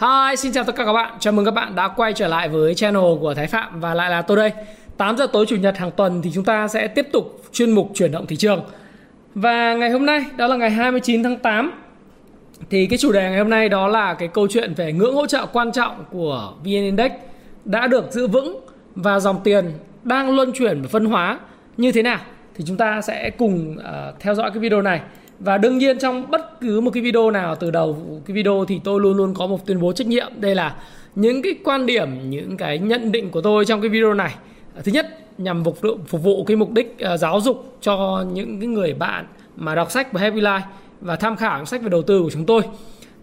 Hi, xin chào tất cả các bạn. Chào mừng các bạn đã quay trở lại với channel của Thái Phạm và lại là tôi đây. 8 giờ tối chủ nhật hàng tuần thì chúng ta sẽ tiếp tục chuyên mục chuyển động thị trường. Và ngày hôm nay đó là ngày 29 tháng 8 thì cái chủ đề ngày hôm nay đó là cái câu chuyện về ngưỡng hỗ trợ quan trọng của VN Index đã được giữ vững và dòng tiền đang luân chuyển và phân hóa như thế nào thì chúng ta sẽ cùng uh, theo dõi cái video này và đương nhiên trong bất cứ một cái video nào từ đầu cái video thì tôi luôn luôn có một tuyên bố trách nhiệm. Đây là những cái quan điểm những cái nhận định của tôi trong cái video này. Thứ nhất nhằm phục vụ phục vụ cái mục đích uh, giáo dục cho những cái người bạn mà đọc sách của Happy Life và tham khảo những sách về đầu tư của chúng tôi.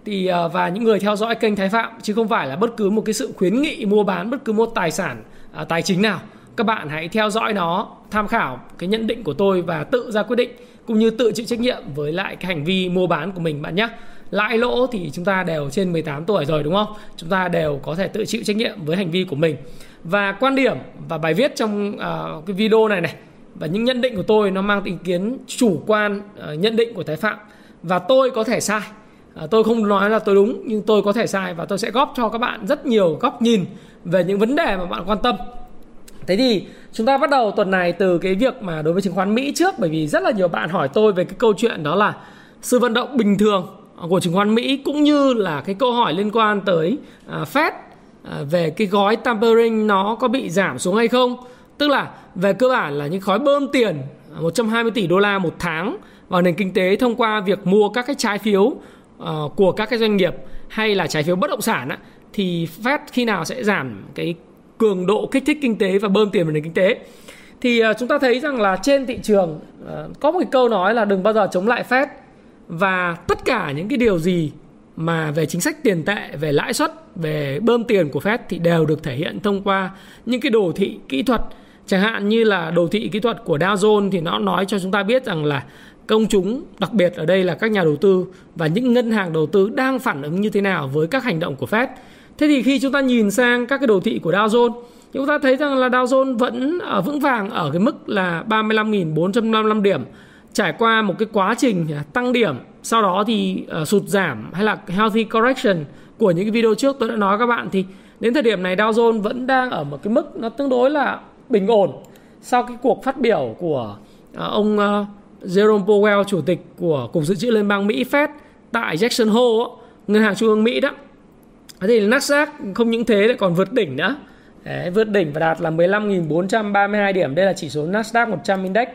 Thì uh, và những người theo dõi kênh Thái Phạm chứ không phải là bất cứ một cái sự khuyến nghị mua bán bất cứ một tài sản uh, tài chính nào. Các bạn hãy theo dõi nó tham khảo cái nhận định của tôi và tự ra quyết định cũng như tự chịu trách nhiệm với lại cái hành vi mua bán của mình bạn nhé. Lãi lỗ thì chúng ta đều trên 18 tuổi rồi đúng không? Chúng ta đều có thể tự chịu trách nhiệm với hành vi của mình. Và quan điểm và bài viết trong uh, cái video này này và những nhận định của tôi nó mang tính kiến chủ quan uh, nhận định của thái phạm. Và tôi có thể sai. Uh, tôi không nói là tôi đúng nhưng tôi có thể sai và tôi sẽ góp cho các bạn rất nhiều góc nhìn về những vấn đề mà bạn quan tâm. Thế thì chúng ta bắt đầu tuần này từ cái việc mà đối với chứng khoán Mỹ trước bởi vì rất là nhiều bạn hỏi tôi về cái câu chuyện đó là sự vận động bình thường của chứng khoán Mỹ cũng như là cái câu hỏi liên quan tới uh, Fed uh, về cái gói tampering nó có bị giảm xuống hay không. Tức là về cơ bản là những khói bơm tiền à, 120 tỷ đô la một tháng vào nền kinh tế thông qua việc mua các cái trái phiếu uh, của các cái doanh nghiệp hay là trái phiếu bất động sản á, thì Fed khi nào sẽ giảm cái cường độ kích thích kinh tế và bơm tiền vào nền kinh tế. Thì à, chúng ta thấy rằng là trên thị trường à, có một cái câu nói là đừng bao giờ chống lại Fed và tất cả những cái điều gì mà về chính sách tiền tệ, về lãi suất, về bơm tiền của Fed thì đều được thể hiện thông qua những cái đồ thị kỹ thuật. Chẳng hạn như là đồ thị kỹ thuật của Dow Jones thì nó nói cho chúng ta biết rằng là công chúng đặc biệt ở đây là các nhà đầu tư và những ngân hàng đầu tư đang phản ứng như thế nào với các hành động của Fed. Thế thì khi chúng ta nhìn sang các cái đồ thị của Dow Jones chúng ta thấy rằng là Dow Jones vẫn ở vững vàng ở cái mức là 35.455 điểm trải qua một cái quá trình à, tăng điểm. Sau đó thì uh, sụt giảm hay là healthy correction của những cái video trước tôi đã nói các bạn. Thì đến thời điểm này Dow Jones vẫn đang ở một cái mức nó tương đối là bình ổn sau cái cuộc phát biểu của uh, ông uh, Jerome Powell chủ tịch của cục dự trữ liên bang Mỹ Fed tại Jackson Hole ngân hàng trung ương Mỹ đó. Thế thì Nasdaq không những thế lại còn vượt đỉnh nữa. Đấy, vượt đỉnh và đạt là 15.432 điểm. Đây là chỉ số Nasdaq 100 Index.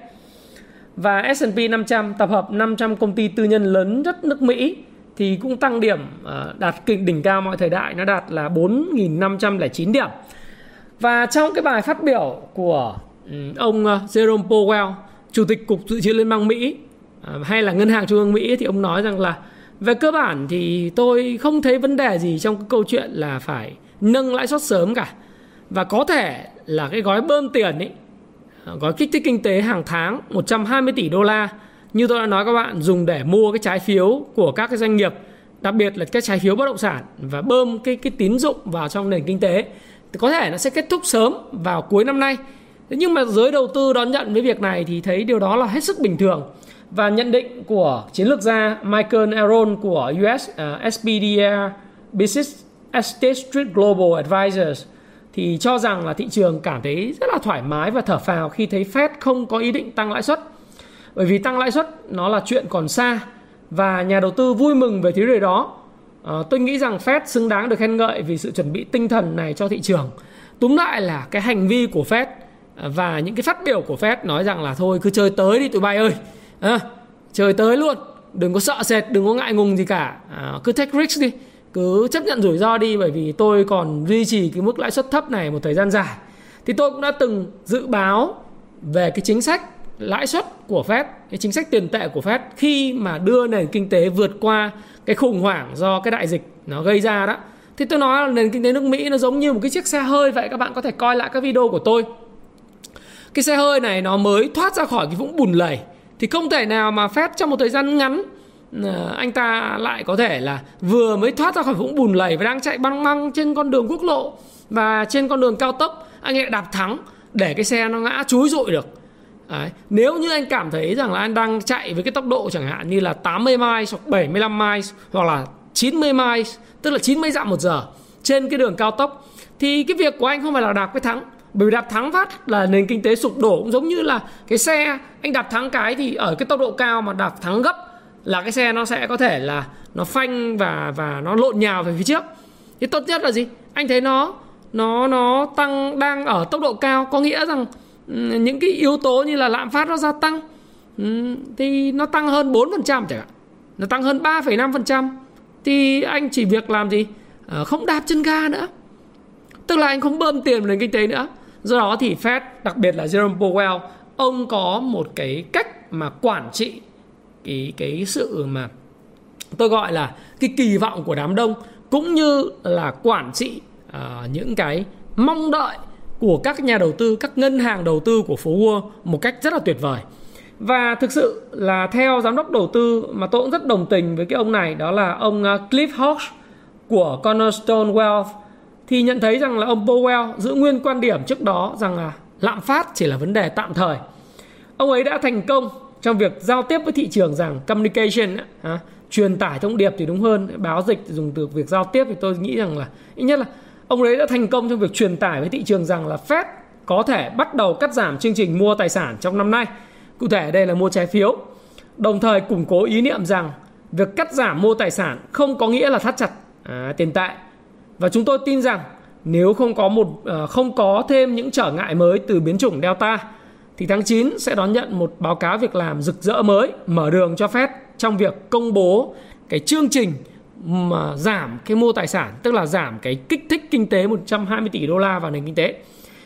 Và S&P 500 tập hợp 500 công ty tư nhân lớn nhất nước Mỹ thì cũng tăng điểm ờ, đạt đạt đỉnh cao mọi thời đại nó đạt là 4.509 điểm. Và trong cái bài phát biểu của ừ, ông ờ, Jerome Powell, Chủ tịch Cục Dự trữ Liên bang Mỹ ờ, hay là Ngân hàng Trung ương Mỹ thì ông nói rằng là về cơ bản thì tôi không thấy vấn đề gì trong cái câu chuyện là phải nâng lãi suất sớm cả. Và có thể là cái gói bơm tiền ấy à, gói kích thích kinh tế hàng tháng 120 tỷ đô la, như tôi đã nói các bạn, dùng để mua cái trái phiếu của các cái doanh nghiệp, đặc biệt là các trái phiếu bất động sản và bơm cái cái tín dụng vào trong nền kinh tế, thì có thể nó sẽ kết thúc sớm vào cuối năm nay. Thế nhưng mà giới đầu tư đón nhận với việc này thì thấy điều đó là hết sức bình thường và nhận định của chiến lược gia Michael Aaron của US uh, à, SPDR Business Estate Street Global Advisors thì cho rằng là thị trường cảm thấy rất là thoải mái và thở phào khi thấy Fed không có ý định tăng lãi suất. Bởi vì tăng lãi suất nó là chuyện còn xa và nhà đầu tư vui mừng về thứ điều đó. À, tôi nghĩ rằng Fed xứng đáng được khen ngợi vì sự chuẩn bị tinh thần này cho thị trường. Túm lại là cái hành vi của Fed và những cái phát biểu của Fed nói rằng là thôi cứ chơi tới đi tụi bay ơi à, trời tới luôn. Đừng có sợ sệt đừng có ngại ngùng gì cả. À, cứ take risk đi. Cứ chấp nhận rủi ro đi bởi vì tôi còn duy trì cái mức lãi suất thấp này một thời gian dài. Thì tôi cũng đã từng dự báo về cái chính sách lãi suất của Fed, cái chính sách tiền tệ của Fed khi mà đưa nền kinh tế vượt qua cái khủng hoảng do cái đại dịch nó gây ra đó. Thì tôi nói là nền kinh tế nước Mỹ nó giống như một cái chiếc xe hơi vậy các bạn có thể coi lại các video của tôi. Cái xe hơi này nó mới thoát ra khỏi cái vũng bùn lầy thì không thể nào mà Fed trong một thời gian ngắn ờ, anh ta lại có thể là vừa mới thoát ra khỏi vũng bùn lầy và đang chạy băng băng trên con đường quốc lộ và trên con đường cao tốc, anh lại đạp thắng để cái xe nó ngã chúi rụi được Đấy. Nếu như anh cảm thấy rằng là anh đang chạy với cái tốc độ chẳng hạn như là 80 miles hoặc 75 miles hoặc là 90 miles, tức là 90 dặm một giờ trên cái đường cao tốc, thì cái việc của anh không phải là đạp cái thắng bởi vì đạp thắng phát là nền kinh tế sụp đổ cũng giống như là cái xe anh đạp thắng cái thì ở cái tốc độ cao mà đạp thắng gấp là cái xe nó sẽ có thể là nó phanh và và nó lộn nhào về phía trước. Thì tốt nhất là gì? Anh thấy nó nó nó tăng đang ở tốc độ cao có nghĩa rằng ừ, những cái yếu tố như là lạm phát nó gia tăng ừ, thì nó tăng hơn 4% chẳng hạn. Nó tăng hơn 3,5% thì anh chỉ việc làm gì? Ờ, không đạp chân ga nữa. Tức là anh không bơm tiền vào nền kinh tế nữa do đó thì Fed đặc biệt là Jerome Powell ông có một cái cách mà quản trị cái cái sự mà tôi gọi là cái kỳ vọng của đám đông cũng như là quản trị uh, những cái mong đợi của các nhà đầu tư, các ngân hàng đầu tư của phố Wall một cách rất là tuyệt vời. Và thực sự là theo giám đốc đầu tư mà tôi cũng rất đồng tình với cái ông này đó là ông à, Cliff Hodge của Cornerstone Wealth thì nhận thấy rằng là ông Powell giữ nguyên quan điểm trước đó rằng là lạm phát chỉ là vấn đề tạm thời. Ông ấy đã thành công trong việc giao tiếp với thị trường rằng communication à, truyền tải thông điệp thì đúng hơn báo dịch dùng từ việc giao tiếp thì tôi nghĩ rằng là ít nhất là ông ấy đã thành công trong việc truyền tải với thị trường rằng là Fed có thể bắt đầu cắt giảm chương trình mua tài sản trong năm nay. Cụ thể đây là mua trái phiếu. Đồng thời củng cố ý niệm rằng việc cắt giảm mua tài sản không có nghĩa là thắt chặt à, tiền tệ và chúng tôi tin rằng nếu không có một ờ, không có thêm những trở ngại mới từ biến chủng Delta thì tháng 9 sẽ đón nhận một báo cáo việc làm rực rỡ mới mở đường cho phép trong việc công bố cái chương trình mà giảm cái mua tài sản tức là giảm cái kích thích kinh tế 120 tỷ đô la vào nền kinh tế.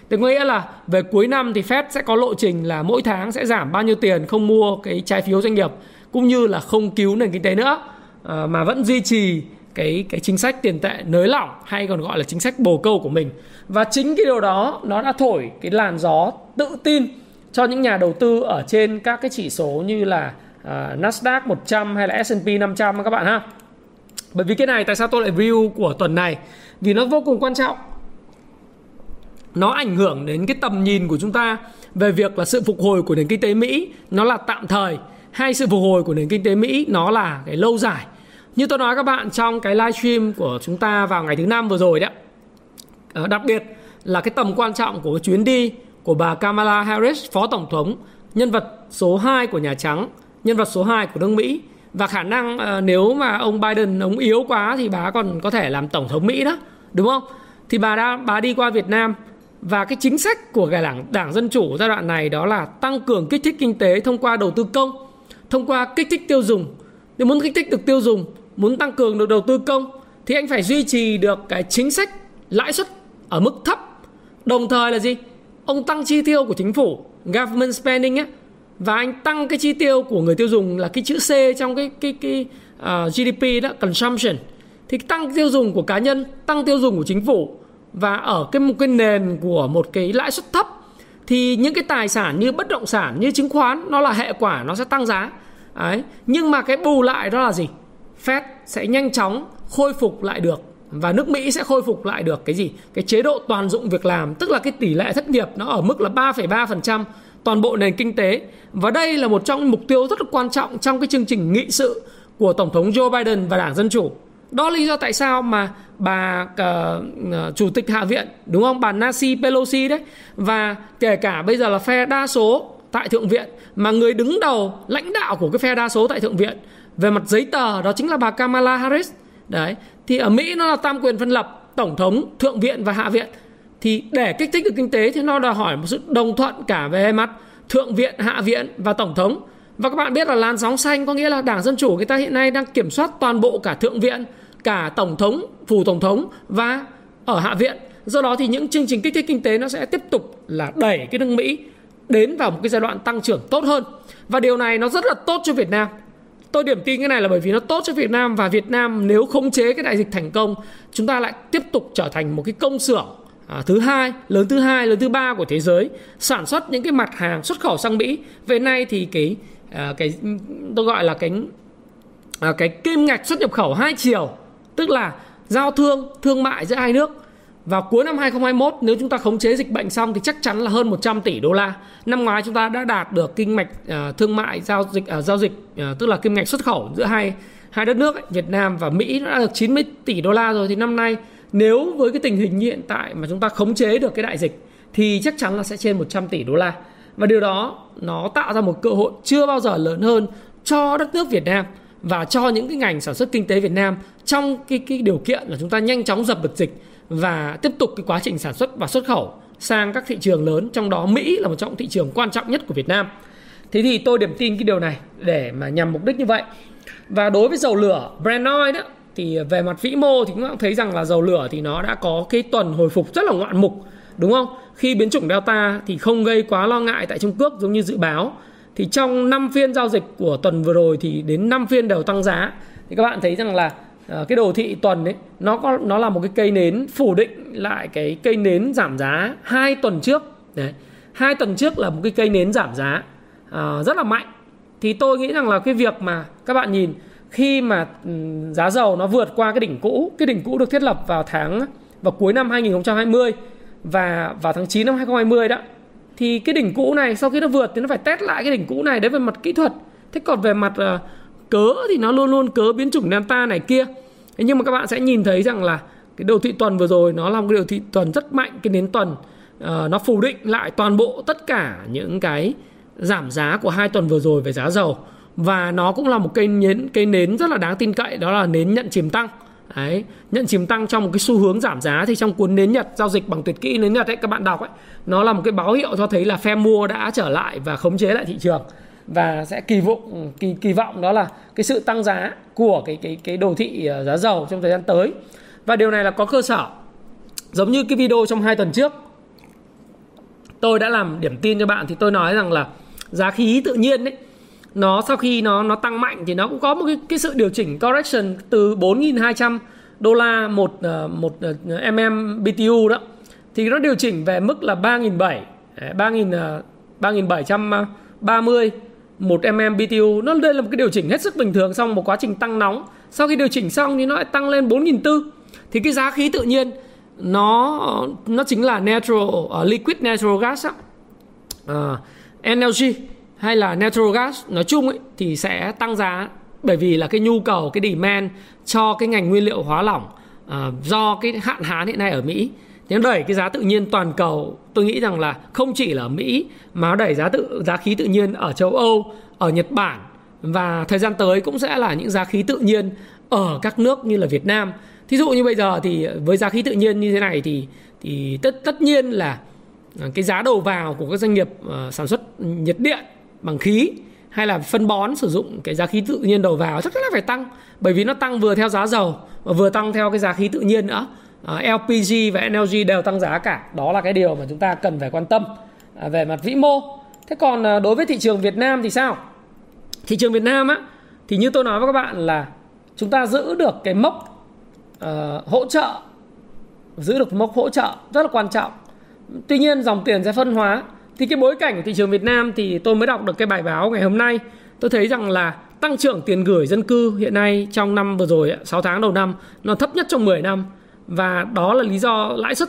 Tức nghĩa là về cuối năm thì Fed sẽ có lộ trình là mỗi tháng sẽ giảm bao nhiêu tiền không mua cái trái phiếu doanh nghiệp cũng như là không cứu nền kinh tế nữa à, mà vẫn duy trì cái cái chính sách tiền tệ nới lỏng hay còn gọi là chính sách bồ câu của mình và chính cái điều đó nó đã thổi cái làn gió tự tin cho những nhà đầu tư ở trên các cái chỉ số như là uh, Nasdaq 100 hay là S&P 500 các bạn ha. Bởi vì cái này tại sao tôi lại view của tuần này? Vì nó vô cùng quan trọng. Nó ảnh hưởng đến cái tầm nhìn của chúng ta về việc là sự phục hồi của nền kinh tế Mỹ nó là tạm thời hay sự phục hồi của nền kinh tế Mỹ nó là cái lâu dài như tôi nói các bạn, trong cái live stream của chúng ta vào ngày thứ năm vừa rồi đấy ờ, đặc biệt là cái tầm quan trọng của cái chuyến đi của bà Kamala Harris, phó tổng thống, nhân vật số 2 của Nhà Trắng, nhân vật số 2 của nước Mỹ. Và khả năng ờ, nếu mà ông Biden ông yếu quá thì bà còn có thể làm tổng thống Mỹ đó, đúng không? Thì bà đã, bà đi qua Việt Nam. Và cái chính sách của cái đảng đảng dân chủ giai đoạn này đó là tăng cường kích thích kinh tế thông qua đầu tư công, thông qua kích thích tiêu dùng. Nếu muốn kích thích được tiêu dùng muốn tăng cường được đầu tư công thì anh phải duy trì được cái chính sách lãi suất ở mức thấp. Đồng thời là gì? Ông tăng chi tiêu của chính phủ government spending ấy và anh tăng cái chi tiêu của người tiêu dùng là cái chữ C trong cái cái cái à, uh, GDP đó consumption. Thì tăng tiêu dùng của cá nhân tăng tiêu dùng của chính phủ và ở cái một cái nền của một cái lãi suất thấp thì những cái tài sản như bất động sản như chứng khoán nó là hệ quả nó sẽ tăng giá. Đấy. nhưng mà cái bù lại đó là gì? Fed sẽ nhanh chóng khôi phục lại được và nước Mỹ sẽ khôi phục lại được cái gì? Cái chế độ toàn dụng việc làm, tức là cái tỷ lệ thất nghiệp nó ở mức là 3,3% toàn bộ nền kinh tế. Và đây là một trong mục tiêu rất là quan trọng trong cái chương trình nghị sự của Tổng thống Joe Biden và Đảng Dân Chủ. Đó là lý do tại sao mà bà uh, chủ tịch Hạ viện đúng không? Bà Nancy Pelosi đấy và kể cả bây giờ là phe đa số tại Thượng viện mà người đứng đầu lãnh đạo của cái phe đa số tại Thượng viện về mặt giấy tờ, đó chính là bà Kamala Harris. Đấy, thì ở Mỹ nó là tam quyền phân lập, tổng thống, thượng viện và hạ viện. Thì để kích thích được kinh tế thì nó đòi hỏi một sự đồng thuận cả về mặt, thượng viện, hạ viện và tổng thống. Và các bạn biết là làn sóng xanh có nghĩa là đảng dân chủ người ta hiện nay đang kiểm soát toàn bộ cả thượng viện, cả tổng thống, phủ tổng thống và ở hạ viện. Do đó thì những chương trình kích thích kinh tế nó sẽ tiếp tục là đẩy cái nước mỹ đến vào một cái giai đoạn tăng trưởng tốt hơn. Và điều này nó rất là tốt cho Việt Nam tôi điểm tin cái này là bởi vì nó tốt cho Việt Nam và Việt Nam nếu khống chế cái đại dịch thành công chúng ta lại tiếp tục trở thành một cái công xưởng à, thứ hai lớn thứ hai lớn thứ ba của thế giới sản xuất những cái mặt hàng xuất khẩu sang Mỹ. Về nay thì cái à, cái tôi gọi là cái à, cái kim ngạch xuất nhập khẩu hai chiều tức là giao thương thương mại giữa hai nước vào cuối năm 2021 nếu chúng ta khống chế dịch bệnh xong thì chắc chắn là hơn 100 tỷ đô la. Năm ngoái chúng ta đã đạt được kinh mạch uh, thương mại giao dịch uh, giao dịch uh, tức là kim ngạch xuất khẩu giữa hai hai đất nước ấy, Việt Nam và Mỹ đã được 90 tỷ đô la rồi thì năm nay nếu với cái tình hình hiện tại mà chúng ta khống chế được cái đại dịch thì chắc chắn là sẽ trên 100 tỷ đô la. Và điều đó nó tạo ra một cơ hội chưa bao giờ lớn hơn cho đất nước Việt Nam và cho những cái ngành sản xuất kinh tế Việt Nam trong cái cái điều kiện là chúng ta nhanh chóng dập được dịch và tiếp tục cái quá trình sản xuất và xuất khẩu sang các thị trường lớn, trong đó Mỹ là một trong thị trường quan trọng nhất của Việt Nam. Thế thì tôi điểm tin cái điều này để mà nhằm mục đích như vậy. Và đối với dầu lửa Brent oil đó thì về mặt vĩ mô thì cũng thấy rằng là dầu lửa thì nó đã có cái tuần hồi phục rất là ngoạn mục, đúng không? Khi biến chủng Delta thì không gây quá lo ngại tại Trung Quốc giống như dự báo. Thì trong 5 phiên giao dịch của tuần vừa rồi thì đến 5 phiên đều tăng giá. Thì các bạn thấy rằng là uh, cái đồ thị tuần ấy nó có nó là một cái cây nến phủ định lại cái cây nến giảm giá hai tuần trước. Đấy. Hai tuần trước là một cái cây nến giảm giá uh, rất là mạnh. Thì tôi nghĩ rằng là cái việc mà các bạn nhìn khi mà ừ, giá dầu nó vượt qua cái đỉnh cũ, cái đỉnh cũ được thiết lập vào tháng vào cuối năm 2020 và vào tháng 9 năm 2020 đó thì cái đỉnh cũ này sau khi nó vượt thì nó phải test lại cái đỉnh cũ này đấy về mặt kỹ thuật. Thế còn về mặt uh, cớ thì nó luôn luôn cớ biến chủng delta này kia. Thế nhưng mà các bạn sẽ nhìn thấy rằng là cái đồ thị tuần vừa rồi nó là một cái đồ thị tuần rất mạnh cái nến tuần uh, nó phủ định lại toàn bộ tất cả những cái giảm giá của hai tuần vừa rồi về giá dầu. Và nó cũng là một cây nến cây nến rất là đáng tin cậy đó là nến nhận chìm tăng. Đấy, nhận chìm tăng trong một cái xu hướng giảm giá thì trong cuốn nến Nhật giao dịch bằng tuyệt kỹ nến Nhật ấy các bạn đọc ấy nó là một cái báo hiệu cho thấy là phe mua đã trở lại và khống chế lại thị trường và sẽ kỳ vọng kỳ kỳ vọng đó là cái sự tăng giá của cái cái cái đồ thị ờ, giá dầu trong thời gian tới. Và điều này là có cơ sở. Giống như cái video trong hai tuần trước tôi đã làm điểm tin cho bạn thì tôi nói rằng là giá khí tự nhiên đấy nó sau khi nó nó tăng mạnh thì nó cũng có một cái, cái sự điều chỉnh correction từ 4.200 đô la một ờ, một ờ, mm BTU đó. Thì nó điều chỉnh về mức là 3.700 3.000 3.730 một mm BTU nó đây là một cái điều chỉnh hết sức bình thường xong một quá trình tăng nóng. Sau khi điều chỉnh xong thì nó lại tăng lên 4.400 thì cái giá khí tự nhiên nó nó chính là natural uh, liquid natural gas á. À, uh, NLG hay là natural gas nói chung ấy thì sẽ tăng giá bởi vì là cái nhu cầu cái demand cho cái ngành nguyên liệu hóa lỏng uh, do cái hạn hán hiện nay ở Mỹ. Thế nó đẩy cái giá tự nhiên toàn cầu, tôi nghĩ rằng là không chỉ là ở Mỹ mà nó đẩy giá tự, giá khí tự nhiên ở châu Âu, ở Nhật Bản và thời gian tới cũng sẽ là những giá khí tự nhiên ở các nước như là Việt Nam. Thí dụ như bây giờ thì với giá khí tự nhiên như thế này thì thì tất tất nhiên là à, cái giá đầu vào của các doanh nghiệp à, sản xuất nhiệt điện bằng khí hay là phân bón sử dụng cái giá khí tự nhiên đầu vào chắc chắn là phải tăng, bởi vì nó tăng vừa theo giá dầu và vừa tăng theo cái giá khí tự nhiên nữa. À, LPG và LNG đều tăng giá cả. Đó là cái điều mà chúng ta cần phải quan tâm à, về mặt vĩ mô. Thế còn à, đối với thị trường Việt Nam thì sao? Thị trường Việt Nam á thì như tôi nói với các bạn là chúng ta giữ được cái mốc uh, hỗ trợ giữ được mốc hỗ trợ rất là quan trọng. Tuy nhiên dòng tiền sẽ phân hóa. Thì cái bối cảnh của thị trường Việt Nam thì tôi mới đọc được cái bài báo ngày hôm nay. Tôi thấy rằng là tăng trưởng tiền gửi dân cư hiện nay trong năm vừa rồi 6 tháng đầu năm nó thấp nhất trong 10 năm và đó là lý do lãi suất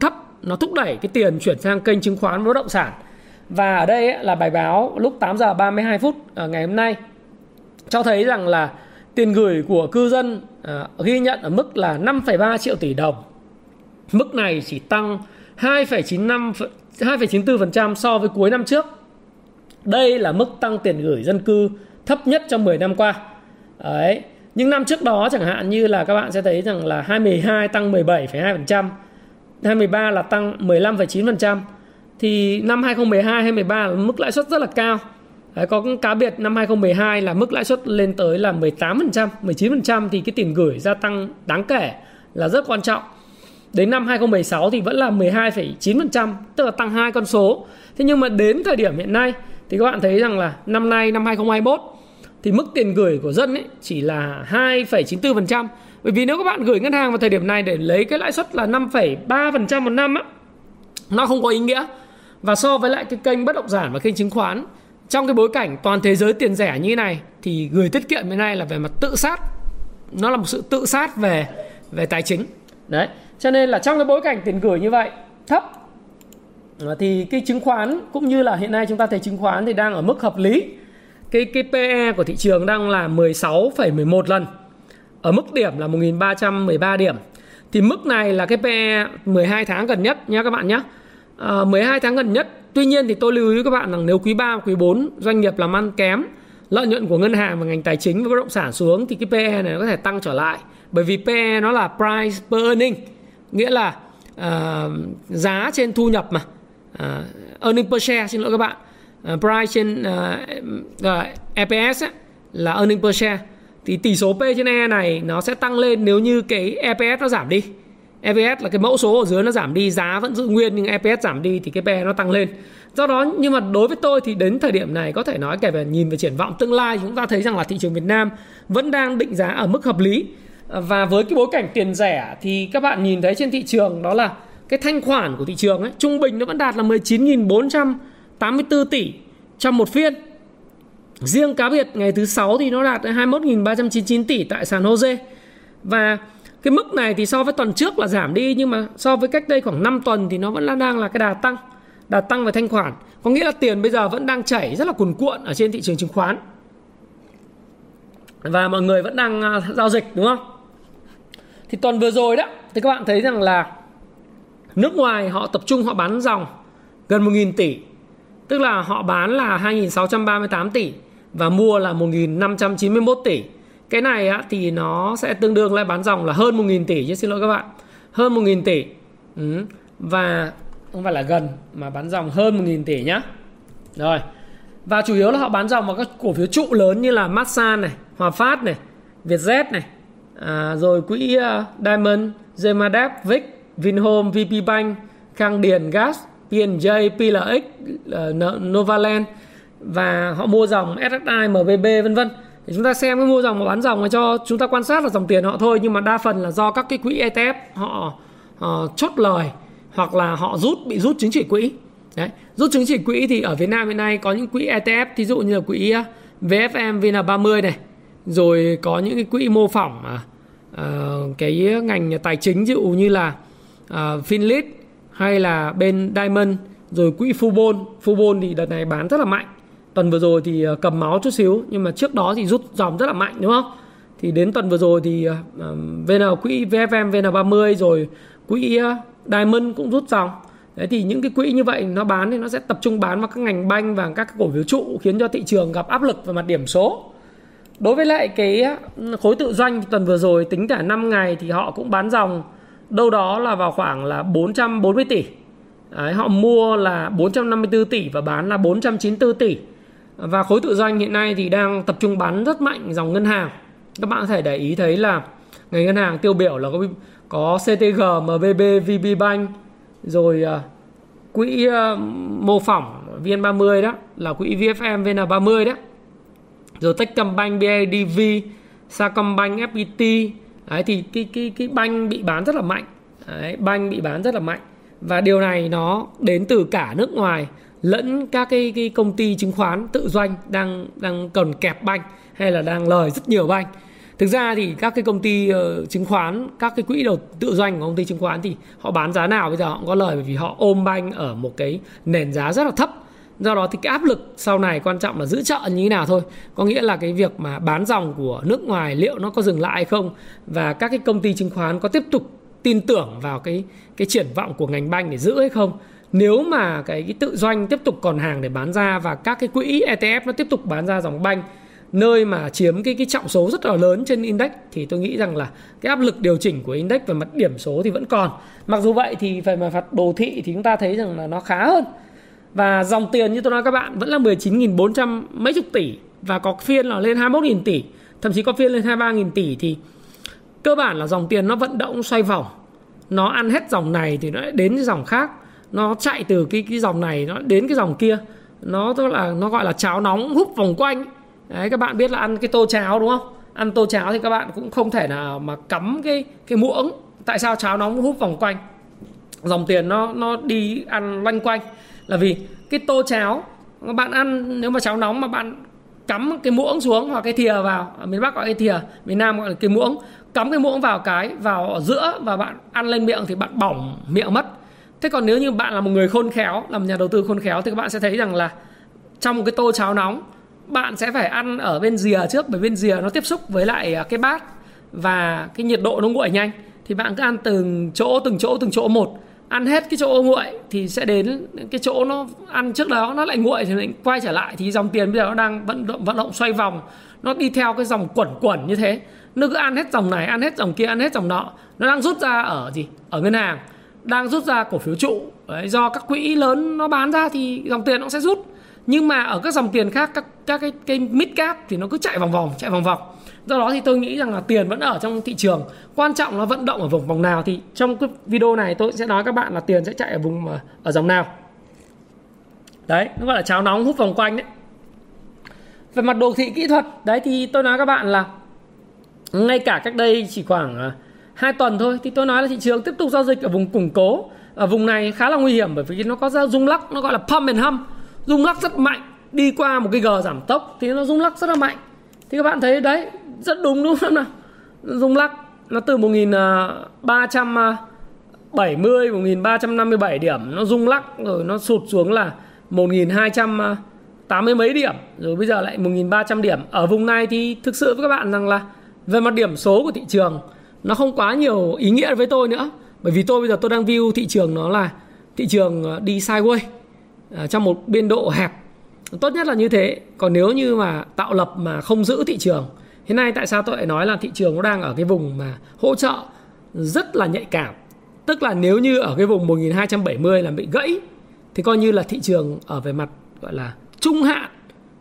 thấp nó thúc đẩy cái tiền chuyển sang kênh chứng khoán bất động sản và ở đây là bài báo lúc 8 giờ 32 phút à, ngày hôm nay cho thấy rằng là tiền gửi của cư dân à, ghi nhận ở mức là 5,3 triệu tỷ đồng. Mức này chỉ tăng 2,95 2,94% so với cuối năm trước. Đây là mức tăng tiền gửi dân cư thấp nhất trong 10 năm qua. Đấy. Những năm trước đó chẳng hạn như là các bạn sẽ thấy rằng là 2012 tăng 17,2%, 2013 là tăng 15,9%. Thì năm 2012 2013 là mức lãi suất rất là cao. Đấy, có cá biệt năm 2012 là mức lãi suất lên tới là 18%, 19% thì cái tiền gửi gia tăng đáng kể là rất quan trọng. đến năm 2016 thì vẫn là 12,9% tức là tăng hai con số thế nhưng mà đến thời điểm hiện nay thì các bạn thấy rằng là năm nay năm 2021 thì mức tiền gửi của dân ấy chỉ là 2,94% bởi vì nếu các bạn gửi ngân hàng vào thời điểm này để lấy cái lãi suất là 5,3% một năm á nó không có ý nghĩa. Và so với lại cái kênh bất động sản và kênh chứng khoán trong cái bối cảnh toàn thế giới tiền rẻ như này thì gửi tiết kiệm hiện nay là về mặt tự sát. Nó là một sự tự sát về về tài chính. Đấy cho nên là trong cái bối cảnh tiền gửi như vậy thấp. Thì cái chứng khoán cũng như là hiện nay chúng ta thấy chứng khoán thì đang ở mức hợp lý cái cái PE của thị trường đang là 16,11 lần. Ở mức điểm là 1313 điểm. Thì mức này là cái PE 12 tháng gần nhất nha các bạn nhé à, 12 tháng gần nhất tuy nhiên thì tôi lưu ý các bạn rằng nếu quý 3 quý 4 doanh nghiệp làm ăn kém lợi nhuận của ngân hàng và ngành tài chính và bất động sản xuống thì cái PE này nó có thể tăng trở lại. Bởi vì PE nó là price per earning nghĩa là uh, giá trên thu nhập mà. Uh, earning per share xin lỗi các bạn uh, price trên uh, uh, EPS ấy, là earning per share. Thì tỷ số P trên E này nó sẽ tăng lên nếu như cái EPS nó giảm đi. EPS là cái mẫu số ở dưới nó giảm đi giá vẫn giữ nguyên nhưng EPS giảm đi thì cái PE nó tăng lên. Do đó nhưng mà đối với tôi thì đến thời điểm này có thể nói kể về nhìn về triển vọng tương lai chúng ta thấy rằng là thị trường Việt Nam vẫn đang định giá ở mức hợp lý. Và với cái bối cảnh tiền rẻ thì các bạn nhìn thấy trên thị trường đó là cái thanh khoản của thị trường ấy trung bình nó vẫn đạt là 19.484 tỷ trong một phiên. Riêng cá biệt, ngày thứ sáu thì nó đạt 21.399 tỷ tại sàn Jose. Và cái mức này thì so với tuần trước là giảm đi, nhưng mà so với cách đây khoảng 5 tuần thì nó vẫn là đang là cái đà tăng đà tăng về thanh khoản. Có nghĩa là tiền bây giờ vẫn đang chảy rất là cuồn cuộn ở trên thị trường chứng khoán. Và mọi người vẫn đang à, giao dịch, đúng không? Thì tuần vừa rồi đó, thì các bạn thấy rằng là nước ngoài họ tập trung, họ bán dòng gần 1.000 tỷ tức là họ bán là 2.638 tỷ và mua là 1.591 tỷ. Cái này á, thì nó sẽ tương đương lại bán dòng là hơn 1.000 tỷ chứ xin lỗi các bạn. Hơn 1.000 tỷ. Ừ. và không phải là gần mà bán dòng hơn 1.000 tỷ nhá. Rồi. Và chủ yếu là họ bán dòng vào các cổ phiếu trụ lớn như là Masan này Hòa Phát này Vietjet này à, rồi quỹ uh, Diamond Gemadep Vic Vinhome VP Bank Khang Điền Gas. PNJ PLX uh, Novaland và họ mua dòng SSI MBB vân vân. Thì chúng ta xem cái mua dòng và bán dòng là cho chúng ta quan sát là dòng tiền họ thôi nhưng mà đa phần là do các cái quỹ ETF họ, họ chốt lời hoặc là họ rút bị rút chứng chỉ quỹ. Đấy rút chứng chỉ quỹ thì ở Việt Nam hiện nay có những quỹ ETF thí dụ như là quỹ VFM VN30 này rồi có những cái quỹ mô phỏng uh, cái ngành tài chính ví dụ như là uh, Finlit hay là bên Diamond, rồi quỹ Fubon. Fubon thì đợt này bán rất là mạnh. Tuần vừa rồi thì ờ, cầm máu chút xíu, nhưng mà trước đó thì rút dòng rất là mạnh, đúng không? Thì đến tuần vừa rồi thì ờ, VN, quỹ VFM, VN30, rồi quỹ ờ, Diamond cũng rút dòng. Đấy, thì những cái quỹ như vậy nó bán thì nó sẽ tập trung bán vào các ngành banh và các cổ phiếu trụ, khiến cho thị trường gặp áp lực về mặt điểm số. Đối với lại cái khối tự doanh tuần vừa rồi tính cả 5 ngày thì họ cũng bán dòng đâu đó là vào khoảng là 440 tỷ. Đấy, họ mua là 454 tỷ và bán là 494 tỷ. Và khối tự doanh hiện nay thì đang tập trung bán rất mạnh dòng ngân hàng. Các bạn có thể để ý thấy là ngành ngân hàng tiêu biểu là có có CTG, MBB, VB Bank rồi uh, quỹ uh, mô phỏng VN30 đó là quỹ VFM VN30 đó rồi Techcombank BIDV Sacombank FPT đấy thì cái cái cái banh bị bán rất là mạnh. Đấy, banh bị bán rất là mạnh. Và điều này nó đến từ cả nước ngoài lẫn các cái, cái công ty chứng khoán tự doanh đang đang cần kẹp banh hay là đang lời rất nhiều banh. Thực ra thì các cái công ty uh, chứng khoán các cái quỹ đầu tự doanh của công ty chứng khoán thì họ bán giá nào bây giờ họ cũng có lời bởi vì họ ôm banh ở một cái nền giá rất là thấp do đó thì cái áp lực sau này quan trọng là giữ chợ như thế nào thôi. Có nghĩa là cái việc mà bán dòng của nước ngoài liệu nó có dừng lại hay không? Và các cái công ty chứng khoán có tiếp tục tin tưởng vào cái cái triển vọng của ngành banh để giữ hay không? Nếu mà cái, cái tự doanh tiếp tục còn hàng để bán ra và các cái quỹ ETF nó tiếp tục bán ra dòng banh nơi mà chiếm cái cái trọng số rất là lớn trên index thì tôi nghĩ rằng là cái áp lực điều chỉnh của index về mặt điểm số thì vẫn còn. Mặc dù vậy thì phải mà phạt đồ thị thì chúng ta thấy rằng là nó khá hơn và dòng tiền như tôi nói các bạn vẫn là 19.400 mấy chục tỷ và có phiên là lên 21.000 tỷ, thậm chí có phiên lên 23.000 tỷ thì cơ bản là dòng tiền nó vận động xoay vòng. Nó ăn hết dòng này thì nó đến cái dòng khác. Nó chạy từ cái cái dòng này nó đến cái dòng kia. Nó tức là, nó gọi là cháo nóng hút vòng quanh. Đấy, các bạn biết là ăn cái tô cháo đúng không? Ăn tô cháo thì các bạn cũng không thể nào mà cắm cái cái muỗng. Tại sao cháo nóng hút vòng quanh? Dòng tiền nó nó đi ăn loanh quanh là vì cái tô cháo, bạn ăn, nếu mà cháo nóng mà bạn cắm cái muỗng xuống hoặc cái thìa vào, ở miền Bắc gọi cái thìa, miền Nam gọi là cái muỗng, cắm cái muỗng vào cái, vào ở giữa và bạn ăn lên miệng thì bạn bỏng miệng mất. Thế còn nếu như bạn là một người khôn khéo, là một nhà đầu tư khôn khéo thì các bạn sẽ thấy rằng là trong một cái tô cháo nóng, bạn sẽ phải ăn ở bên rìa trước, bởi bên rìa nó tiếp xúc với lại à, cái bát và cái nhiệt độ nó nguội nhanh. Thì bạn cứ ăn từng chỗ từng chỗ từng chỗ một ăn hết cái chỗ nguội thì sẽ đến cái chỗ nó ăn trước đó nó lại nguội thì lại quay trở lại thì dòng tiền bây giờ nó đang vận động vận động xoay vòng. Nó đi theo cái dòng quẩn quẩn như thế. Nó cứ ăn hết dòng này ăn hết dòng kia ăn hết dòng nọ. Nó đang rút ra ở gì? Ở ngân hàng. Đang rút ra cổ phiếu trụ. Đấy, do các quỹ lớn nó bán ra thì dòng tiền nó sẽ rút. Nhưng mà ở các dòng tiền khác các các cái cái mid cap thì nó cứ chạy vòng vòng chạy vòng vòng do đó thì tôi nghĩ rằng là tiền vẫn ở trong thị trường. Quan trọng là vận động ở vùng, vòng nào. Thì trong cái video này tôi sẽ nói các bạn là tiền sẽ chạy ở vùng ờ, ở dòng nào. Đấy, nó gọi là cháo nóng hút vòng quanh đấy. Về mặt đồ thị kỹ thuật, đấy thì tôi nói các bạn là ngay cả cách đây chỉ khoảng ờ, 2 tuần thôi thì tôi nói là thị trường tiếp tục giao dịch ở vùng củng cố. Ở vùng này khá là nguy hiểm bởi vì nó có ra rung lắc, nó gọi là pump and hâm rung lắc rất mạnh, đi qua một cái g giảm tốc thì nó rung lắc rất là mạnh thì các bạn thấy đấy, rất đúng đúng không nào? Rung lắc, nó từ 1370 1357 à, à, điểm, nó rung lắc, rồi nó sụt xuống là 1280 à, mấy điểm, rồi bây giờ lại 1300 điểm. Ở vùng này thì thực sự với các bạn rằng là về mặt điểm số của thị trường, nó không quá nhiều ý nghĩa với tôi nữa. Bởi vì tôi bây giờ tôi đang view thị trường nó là thị trường đi sideways trong một biên độ hẹp tốt nhất là như thế còn nếu như mà tạo lập mà không giữ thị trường hiện nay tại sao tôi lại nói là thị trường nó đang ở cái vùng mà hỗ trợ rất là nhạy cảm. Tức là nếu như ở cái vùng 1270 là bị gãy thì coi như là thị trường ở về mặt gọi là trung hạn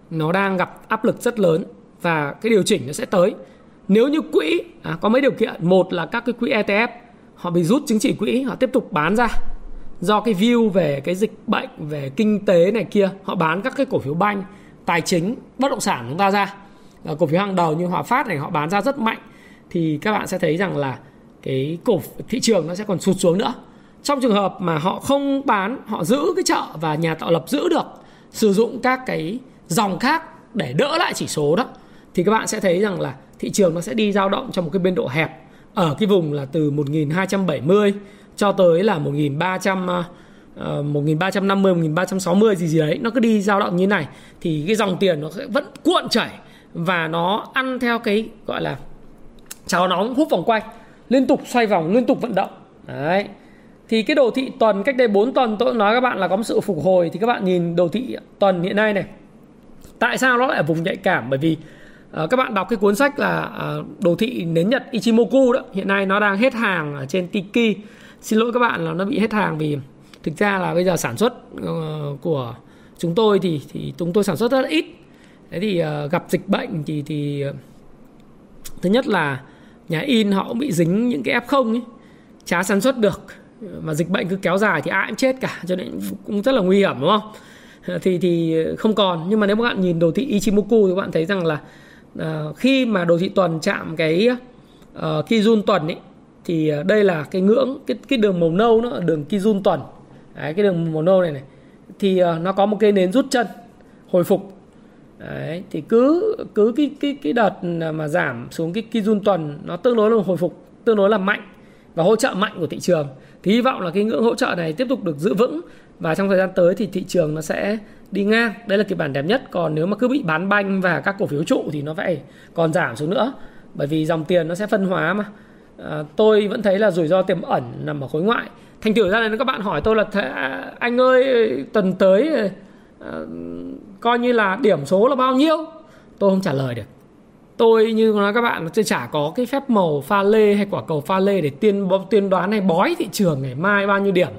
nó đang gặp áp lực rất lớn và cái điều chỉnh nó sẽ tới. Nếu như quỹ à, có mấy điều kiện, một là các cái quỹ ETF họ bị rút chứng chỉ quỹ, họ tiếp tục bán ra do cái view về cái dịch bệnh, về kinh tế này kia, họ bán các cái cổ phiếu banh, tài chính, bất động sản chúng ta ra. Cổ phiếu hàng đầu như Hòa Phát này họ bán ra rất mạnh. Thì các bạn sẽ thấy rằng là cái cổ thị trường nó sẽ còn sụt xuống nữa. Trong trường hợp mà họ không bán họ giữ cái chợ và nhà tạo lập giữ được sử dụng các cái dòng khác để đỡ lại chỉ số đó thì các bạn sẽ thấy rằng là thị trường nó sẽ đi dao động trong một cái biên độ hẹp. Ở cái vùng là từ 1270 cho tới là 1300 uh, 1350 1360 gì gì đấy nó cứ đi dao động như này thì cái dòng tiền nó sẽ vẫn cuộn chảy và nó ăn theo cái gọi là cháo nóng hút vòng quay liên tục xoay vòng liên tục vận động. Đấy. Thì cái đồ thị tuần cách đây 4 tuần tôi nói các bạn là có một sự phục hồi. Thì các bạn nhìn đồ thị tuần hiện nay này tại sao nó lại ở vùng nhạy cảm? Bởi vì uh, các bạn đọc cái cuốn sách là uh, đồ thị nến nhật Ichimoku đó hiện nay nó đang hết hàng ở trên Tiki xin lỗi các bạn là nó bị hết hàng vì thực ra là bây giờ sản xuất uh, của chúng tôi thì thì chúng tôi sản xuất rất là ít. Thế thì uh, gặp dịch bệnh thì thì uh, thứ nhất là nhà in họ cũng bị dính những cái f không ấy chả sản xuất được. Mà dịch bệnh cứ kéo dài thì ai cũng chết cả cho nên cũng rất là nguy hiểm đúng không? Thì thì không còn. Nhưng mà nếu các bạn nhìn đồ thị Ichimoku thì các bạn thấy rằng là uh, khi mà đồ thị tuần chạm cái uh, Kijun tuần ấy thì ờ, đây là cái ngưỡng cái cái đường màu nâu nó đường Kijun tuần. Đấy, cái đường màu nâu này này. Thì ờ, nó có một cái nến rút chân hồi phục. Đấy, thì cứ cứ cái cái cái đợt mà giảm xuống cái Kijun tuần nó tương đối là hồi phục tương đối là mạnh và hỗ trợ mạnh của thị trường. Thì hy vọng là cái ngưỡng hỗ trợ này tiếp tục được giữ vững và trong thời gian tới thì thị trường nó sẽ đi ngang. Đây là kịch bản đẹp nhất còn nếu mà cứ bị bán banh và các cổ phiếu trụ thì nó phải còn giảm xuống nữa. Bởi vì dòng tiền nó sẽ phân hóa mà à, tôi vẫn thấy là rủi ro tiềm ẩn nằm ở khối ngoại. Thành thử ra này các bạn hỏi tôi là à, anh ơi tuần tới à, coi như là điểm số là bao nhiêu? Tôi không trả lời được. Tôi như nói các bạn tôi chả có cái phép màu pha lê hay quả cầu pha lê để tiên tiên đoán hay bói thị trường ngày mai bao nhiêu điểm.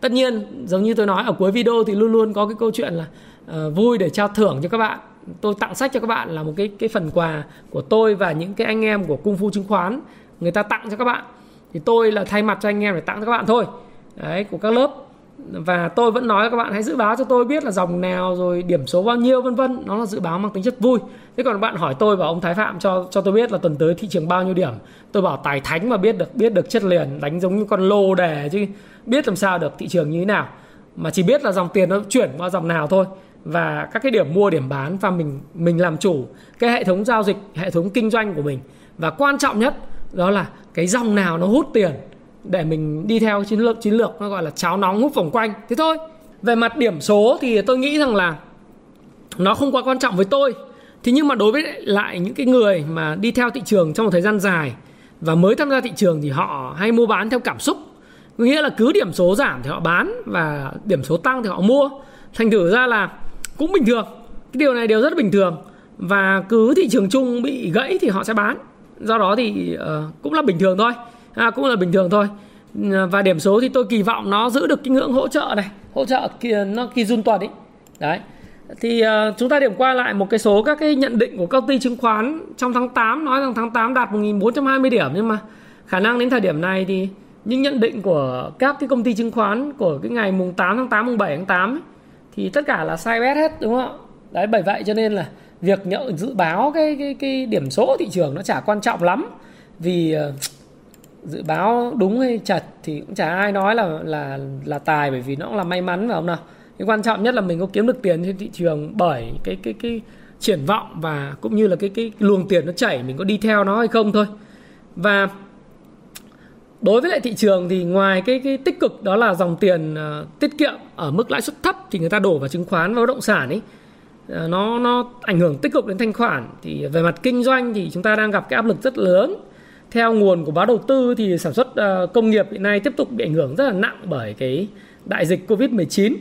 Tất nhiên giống như tôi nói ở cuối video thì luôn luôn có cái câu chuyện là uh, vui để trao thưởng cho các bạn. Tôi tặng sách cho các bạn là một cái cái phần quà của tôi và những cái anh em của cung phu chứng khoán người ta tặng cho các bạn. Thì tôi là thay mặt cho anh em để tặng cho các bạn thôi. Đấy, của các lớp. Và tôi vẫn nói các bạn hãy dự báo cho tôi biết là dòng nào rồi điểm số bao nhiêu, vân vân. Nó là dự báo mang tính chất vui. Thế còn bạn hỏi tôi và ông Thái Phạm cho cho tôi biết là tuần tới thị trường bao nhiêu điểm. Tôi bảo tài thánh mà biết được biết được chất liền, đánh giống như con lô đề chứ. Biết làm sao được thị trường như thế nào. Mà chỉ biết là dòng tiền nó chuyển qua dòng nào thôi. Và các cái điểm mua, điểm bán và mình mình làm chủ cái hệ thống giao dịch, hệ thống kinh doanh của mình. Và quan trọng nhất đó là cái dòng nào nó hút tiền để mình đi theo chiến lược chiến lược nó gọi là cháo nóng hút vòng quanh. Thế thôi. Về mặt điểm số thì tôi nghĩ rằng là nó không quá quan trọng với tôi. Thế nhưng mà đối với lại những cái người mà đi theo thị trường trong một thời gian dài và mới tham gia thị trường thì họ hay mua bán theo cảm xúc. Nghĩa là cứ điểm số giảm thì họ bán và điểm số tăng thì họ mua. Thành thử ra là cũng bình thường. Cái điều này đều rất bình thường. Và cứ thị trường chung bị gãy thì họ sẽ bán do đó thì uh, cũng là bình thường thôi. À, cũng là bình thường thôi. Ờ, và điểm số thì tôi kỳ vọng nó giữ được cái ngưỡng hỗ trợ này hỗ trợ kia nó kỳ run tuần ấy đấy. Thì uh, chúng ta điểm qua lại một cái số các cái nhận định của công ty chứng khoán trong tháng 8 nói rằng tháng 8 đạt 1420 điểm. Nhưng mà khả năng đến thời điểm này thì những nhận định của các cái công ty chứng khoán của cái ngày mùng 8 tháng 8 mùng 7 tháng 8 ấy, thì tất cả là sai bét hết đúng không ạ? Đấy bởi vậy cho nên là việc nhỡ dự báo cái cái cái điểm số thị trường nó chả quan trọng lắm. Vì ờ, dự báo đúng hay chật thì cũng chả ai nói là là là tài bởi vì nó cũng là may mắn phải không nào? Cái quan trọng nhất là mình có kiếm được tiền trên thị trường bởi cái cái cái triển vọng và cũng như là cái cái luồng tiền nó chảy mình có đi theo nó hay không thôi. Và đối với lại thị trường thì ngoài cái cái tích cực đó là dòng tiền uh, tiết kiệm ở mức lãi suất thấp thì người ta đổ vào chứng khoán và bất động sản ấy. Ờ, nó nó ảnh hưởng tích cực đến thanh khoản. Thì về mặt kinh doanh thì chúng ta đang gặp cái áp lực rất lớn. Theo nguồn của báo đầu tư thì sản xuất ờ, công nghiệp hiện nay tiếp tục bị ảnh hưởng rất là nặng bởi cái đại dịch Covid-19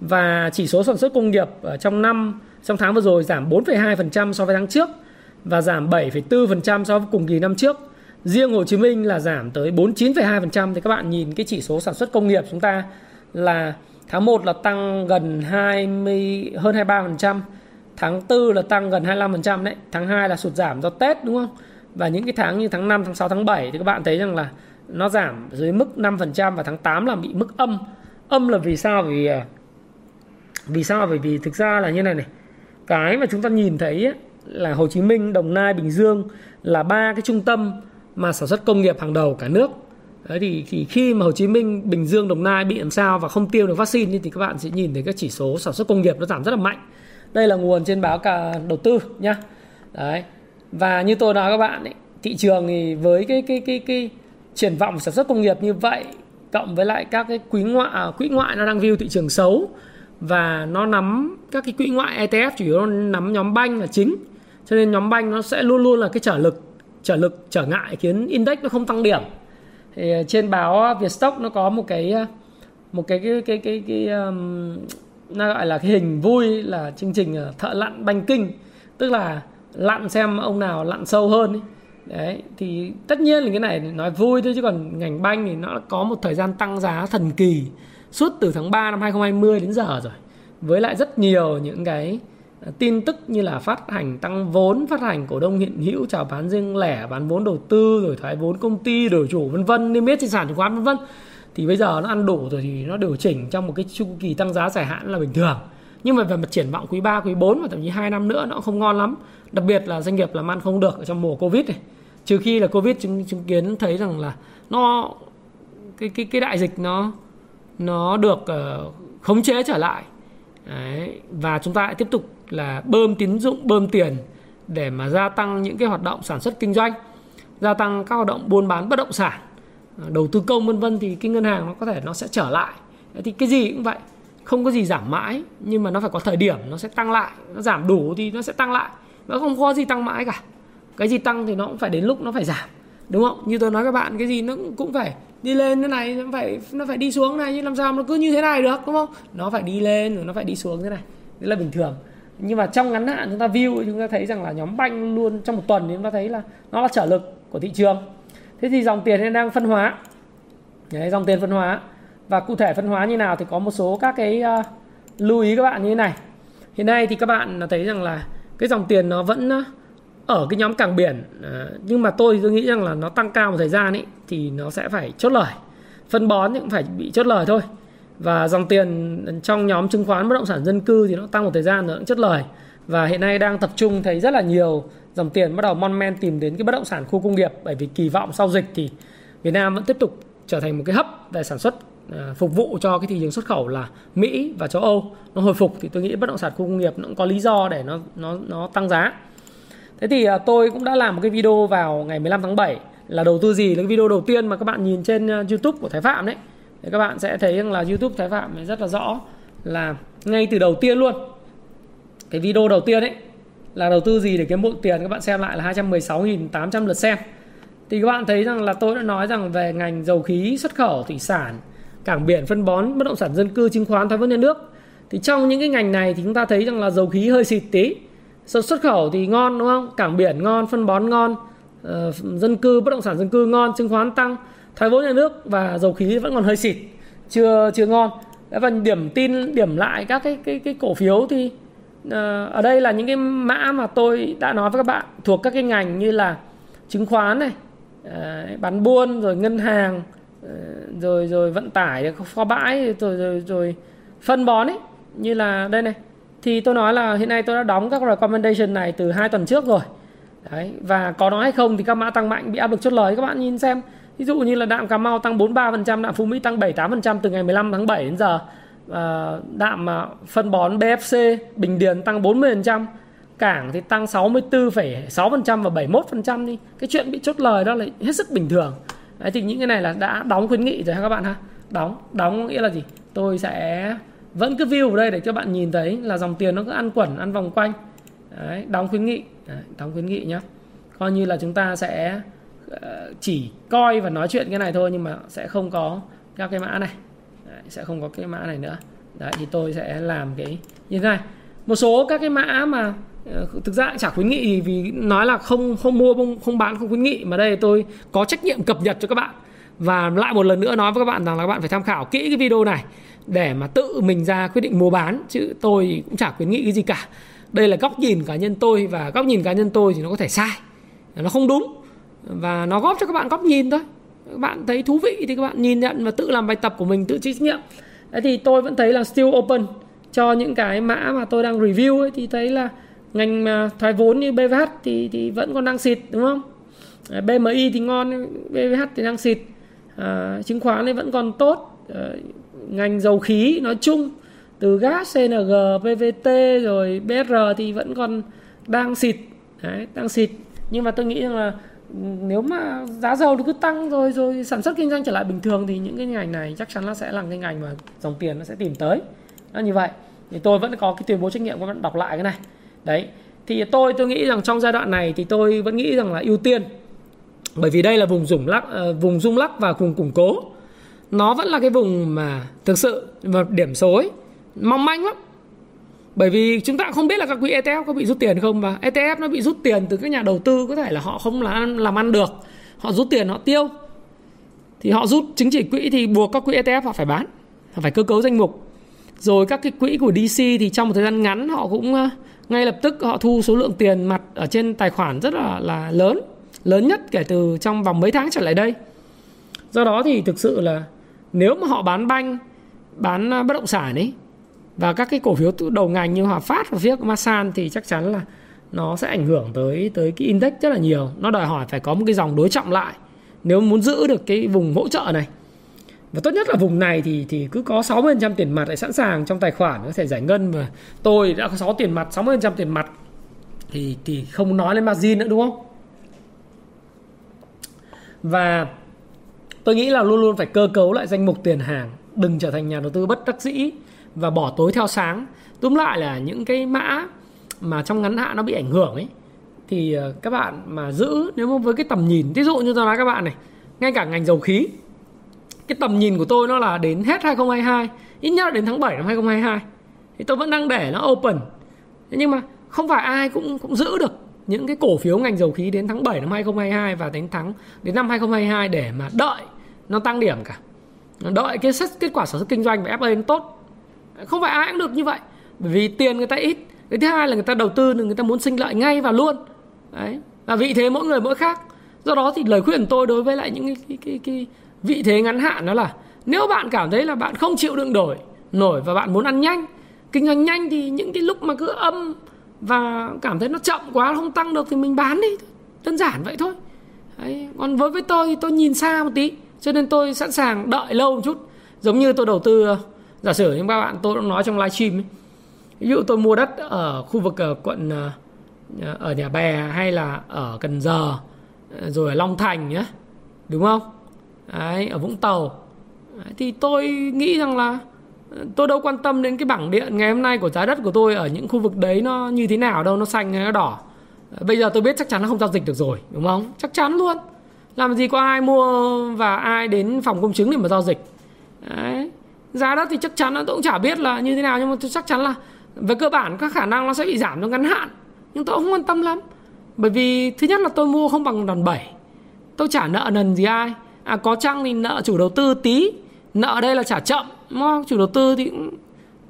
và chỉ số sản xuất công nghiệp trong năm trong tháng vừa rồi giảm 4,2% so với tháng trước và giảm 7,4% so với cùng kỳ năm trước. Riêng Hồ Chí Minh là giảm tới 49,2% thì các bạn nhìn cái chỉ số sản xuất công nghiệp chúng ta là tháng 1 là tăng gần 20 hơn 23%, tháng 4 là tăng gần 25% đấy, tháng 2 là sụt giảm do Tết đúng không? và những cái tháng như tháng 5, tháng 6, tháng 7 thì các bạn thấy rằng là nó giảm dưới mức 5% và tháng 8 là bị mức âm. Âm là vì sao? Vì à, vì sao? Bởi vì thực ra là như này này. Cái mà chúng ta nhìn thấy ấy, là Hồ Chí Minh, Đồng Nai, Bình Dương là ba cái trung tâm mà sản xuất công nghiệp hàng đầu cả nước. Đấy thì, thì khi mà Hồ Chí Minh, Bình Dương, Đồng Nai bị làm sao và không tiêu được vaccine thì các bạn sẽ nhìn thấy các chỉ số sản xuất công nghiệp nó giảm rất là mạnh. Đây là nguồn trên báo cả đầu tư nhá. Đấy và như tôi nói các bạn ấy, thị trường thì với cái cái cái cái triển vọng sản xuất công nghiệp như vậy cộng với lại các cái quỹ ngoại à, quỹ ngoại nó đang view thị trường xấu và nó nắm các cái quỹ ngoại ETF chủ yếu nó nắm nhóm banh là chính cho nên nhóm banh nó sẽ luôn luôn là cái trở lực trở lực trở ngại khiến index nó không tăng điểm thì ờ, trên báo ờ, Vietstock nó có một cái ờ, một cái cái cái cái, cái, cái um, nó gọi là cái hình vui là chương trình thợ lặn banh kinh tức là lặn xem ông nào lặn sâu hơn ấy. đấy thì tất nhiên là cái này nói vui thôi chứ còn ngành banh thì nó có một thời gian tăng giá thần kỳ suốt từ tháng 3 năm 2020 đến giờ rồi với lại rất nhiều những cái tin tức như là phát hành tăng vốn phát hành cổ đông hiện hữu chào bán riêng lẻ bán vốn đầu tư rồi thoái vốn công ty đổi chủ vân vân niêm yết trên sàn chứng khoán vân vân. Thì bây giờ nó ăn đủ rồi thì nó điều chỉnh trong một cái chu kỳ tăng giá dài hạn là bình thường. Nhưng mà về mặt triển vọng quý 3, quý 4 và thậm chí 2 năm nữa nó không ngon lắm. Đặc biệt là doanh nghiệp làm ăn không được ở trong mùa covid này. Trừ khi là covid chứng, chứng kiến thấy rằng là nó cái cái cái đại dịch nó nó được uh, khống chế trở lại. Đấy. và chúng ta lại tiếp tục là bơm tín dụng, bơm tiền để mà gia tăng những cái hoạt động sản xuất kinh doanh, gia tăng các hoạt động buôn bán bất động sản, đầu tư công, vân vân. Thì cái ngân hàng nó có thể nó sẽ trở lại. Thì cái gì cũng vậy. Không có gì giảm mãi, nhưng mà nó phải có thời điểm nó sẽ tăng lại. Nó giảm đủ thì nó sẽ tăng lại. Nó không có gì tăng mãi cả. Cái gì tăng thì nó cũng phải đến lúc nó phải giảm, đúng không? Như tôi nói các bạn, cái gì nó cũng phải đi lên thế này nó phải nó phải đi xuống này chứ làm sao nó cứ như thế này được đúng không? Nó phải đi lên rồi nó phải đi xuống thế này. Đấy là bình thường. Nhưng mà trong ngắn hạn chúng ta view chúng ta thấy rằng là nhóm banh luôn trong một tuần thì chúng ta thấy là nó là trở lực của thị trường. Thế thì dòng tiền đang phân hóa. Đấy, dòng tiền phân hóa. Và cụ thể phân hóa như nào thì có một số các cái uh, lưu ý các bạn như thế này. Hiện nay thì các bạn thấy rằng là cái dòng tiền nó vẫn ờ, ở cái nhóm cảng biển à, nhưng mà tôi tôi nghĩ rằng là nó tăng cao một thời gian ấy thì nó sẽ phải chốt lời. Phân bón thì cũng phải bị chốt lời thôi. Và dòng tiền trong nhóm chứng khoán bất động sản dân cư thì nó tăng một thời gian nữa cũng chốt lời. Và hiện nay đang tập trung thấy rất là nhiều dòng tiền bắt đầu mon men tìm đến cái bất động sản khu công nghiệp, bởi vì kỳ vọng sau dịch thì Việt Nam vẫn tiếp tục trở thành một cái hấp về sản xuất à, phục vụ cho cái thị trường xuất khẩu là Mỹ và châu Âu. Nó hồi phục thì tôi nghĩ bất động sản khu công nghiệp nó cũng có lý do để nó nó nó tăng giá. Thế thì à, tôi cũng đã làm một cái video vào ngày 15 tháng 7 là đầu tư gì, là cái video đầu tiên mà các bạn nhìn trên à, YouTube của Thái Phạm đấy. Thì các bạn sẽ thấy rằng là YouTube Thái Phạm rất là rõ là ngay từ đầu tiên luôn. Cái video đầu tiên ấy là đầu tư gì để kiếm bộn tiền, các bạn xem lại là 216.800 lượt xem thì các bạn thấy rằng là tôi đã nói rằng về ngành dầu khí, xuất khẩu, thủy sản, cảng biển, phân bón, bất động sản dân cư, chứng khoán, thoái vốn nhà nước thì trong những cái ngành này thì chúng ta thấy rằng là dầu khí hơi xịt tí xuất khẩu thì ngon đúng không? Cảng biển ngon phân bón ngon uh, dân cư bất động sản dân cư ngon chứng khoán tăng thoái vốn nhà nước và dầu khí vẫn còn hơi xịt chưa chưa ngon. Và điểm tin điểm lại các cái cái cái cổ phiếu thì uh, ở đây là những cái mã mà tôi đã nói với các bạn thuộc các cái ngành như là chứng khoán này ờ, bán buôn rồi ngân hàng rồi rồi vận tải kho bãi rồi rồi rồi phân bón ấy như là đây này thì tôi nói là hiện nay tôi đã đóng các recommendation này từ hai tuần trước rồi. Đấy, và có nói hay không thì các mã tăng mạnh bị áp lực chốt lời các bạn nhìn xem. Ví dụ như là đạm Cà Mau tăng 43% đạm Phú Mỹ tăng 78% từ ngày 15 tháng 7 đến giờ. Ờ, à, đạm phân bón BFC Bình Điền tăng 40% cảng thì tăng 64,6% và 71% đi. Cái chuyện bị chốt lời đó là hết sức bình thường. Đấy thì những cái này là đã đóng khuyến nghị rồi ha các bạn ha. Đóng đóng nghĩa là gì? Tôi sẽ vẫn cứ view vào đây để cho bạn nhìn thấy là dòng tiền nó cứ ăn quẩn ăn vòng quanh. Đấy, đóng khuyến nghị. Đấy, đóng khuyến nghị nhé coi như là chúng ta sẽ ờ, chỉ coi và nói chuyện cái này thôi nhưng mà sẽ không có các cái mã này. Đấy, sẽ không có cái mã này nữa. Đấy thì tôi sẽ làm cái như thế này. Một số các cái mã mà ờ, thực ra chả khuyến nghị vì nói là không không mua không, không bán không khuyến nghị. Mà đây tôi có trách nhiệm cập nhật cho các bạn. Và lại một lần nữa nói với các bạn rằng là các bạn phải tham khảo kỹ cái video này để mà tự mình ra quyết định mua bán chứ tôi cũng chả khuyến nghị cái gì cả. Đây là góc nhìn cá nhân tôi và góc nhìn cá nhân tôi thì nó có thể sai nó không đúng và nó góp cho các bạn góc nhìn thôi. Các bạn thấy thú vị thì các bạn nhìn nhận và tự làm bài tập của mình tự chịu trách nhiệm Thế thì tôi vẫn thấy là still open cho những cái mã mà tôi đang review ấy, thì thấy là ngành mà thoái vốn như BVH thì thì vẫn còn đang xịt đúng không? BMI thì ngon BVH thì đang xịt. À, chứng khoán thì vẫn còn tốt. Ờ, ngành dầu khí nói chung từ gas CNG PVT rồi BR thì vẫn còn đang xịt. Đấy, đang xịt. Nhưng mà tôi nghĩ rằng là ừ, nếu mà giá dầu cứ tăng rồi rồi sản xuất kinh doanh trở lại bình thường thì những cái ngành này chắc chắn là sẽ là cái ngành mà dòng tiền nó sẽ tìm tới. Nó như vậy. Thì tôi vẫn có cái tuyên bố trách nhiệm của bạn đọc lại cái này. Đấy. Thì tôi tôi nghĩ rằng trong giai đoạn này thì tôi vẫn nghĩ rằng là ưu tiên. Bởi vì đây là vùng rung lắc ờ, vùng rung lắc và vùng củng cố nó vẫn là cái vùng mà thực sự và điểm số ấy, mong manh lắm. Bởi vì chúng ta không biết là các quỹ ETF có bị rút tiền không và ETF nó bị rút tiền từ các nhà đầu tư có thể là họ không làm làm ăn được. Họ rút tiền họ tiêu. Thì họ rút chứng chỉ quỹ thì buộc các quỹ ETF họ phải bán họ phải cơ cấu danh mục. Rồi các cái quỹ của DC thì trong một thời gian ngắn họ cũng ờ, ngay lập tức họ thu số lượng tiền mặt ở trên tài khoản rất là là lớn lớn nhất kể từ trong vòng mấy tháng trở lại đây. Do đó thì thực sự là nếu mà họ bán banh, bán à, bất động sản ấy, và các cái cổ phiếu đầu ngành như Hòa Phát và phía Masan thì chắc chắn là nó sẽ ảnh hưởng tới tới cái index rất là nhiều. Nó đòi hỏi phải có một cái dòng đối trọng lại. Nếu muốn giữ được cái vùng hỗ trợ này. Và tốt nhất là vùng này thì thì cứ có 60% tiền mặt lại sẵn sàng trong tài khoản, có thể giải ngân. Mà tôi đã có 6 tiền mặt 60% tiền mặt, thì thì không nói lên margin nữa, đúng không? Và tôi nghĩ là luôn luôn phải cơ cấu lại danh mục tiền hàng, đừng trở thành nhà đầu tư bất đắc dĩ và bỏ tối theo sáng. Túm lại là những cái mã mà trong ngắn hạn nó bị ảnh hưởng ấy, thì ờ, các bạn mà giữ, nếu mà với cái tầm nhìn ví dụ như tôi nói các bạn này, ngay cả ngành dầu khí, cái tầm nhìn của tôi nó là đến hết 2022 ít nhất là đến tháng 7 năm 2022 thì tôi vẫn đang để nó open. Thế nhưng mà không phải ai cũng cũng giữ được những cái cổ phiếu ngành dầu khí đến tháng 7 năm 2022 và đến tháng, đến năm 2022 để mà đợi nó tăng điểm cả. Đợi cái set, kết quả sản xuất kinh doanh và FA tốt. Không phải ai cũng được như vậy. Bởi vì tiền người ta ít. Cái thứ hai là người ta đầu tư người ta muốn sinh lợi ngay và luôn. Đấy. Và vị thế mỗi người mỗi khác. Do đó thì lời khuyên tôi đối với lại những cái, cái, cái, cái vị thế ngắn hạn đó là nếu bạn cảm thấy là bạn không chịu đựng đổi nổi và bạn muốn ăn nhanh kinh doanh nhanh thì những cái lúc mà cứ âm và cảm thấy nó chậm quá không tăng được thì mình bán đi. Đơn giản vậy thôi. Đấy. còn với với tôi thì tôi nhìn xa một tí cho nên tôi sẵn sàng đợi lâu một chút. Giống như tôi đầu tư giả sử những các bạn tôi đã nói trong livestream ấy. ví dụ tôi mua đất ở khu vực ở quận ờ, ờ, ở nhà bè hay là ở cần giờ rồi ở long thành nhé đúng không? Đấy, ở vũng tàu. Đấy, thì tôi nghĩ rằng là tôi đâu quan tâm đến cái bảng điện ngày hôm nay của giá đất của tôi ở những khu vực đấy nó như thế nào đâu nó xanh hay nó đỏ. Bây giờ tôi biết chắc chắn nó không giao dịch được rồi đúng không? Chắc chắn luôn làm gì có ai mua và ai đến phòng công chứng để mà giao dịch. Đấy. giá đất thì chắc chắn nó cũng chả biết là như thế nào, nhưng mà tôi chắc chắn là về cơ bản các khả năng nó sẽ bị giảm trong ngắn hạn. Nhưng tôi không quan tâm lắm. Bởi vì thứ nhất là tôi mua không bằng đòn bẩy. Tôi trả nợ nần gì ai. À có chăng thì nợ chủ đầu tư tí. Nợ đây là trả chậm, đúng không? Chủ đầu tư thì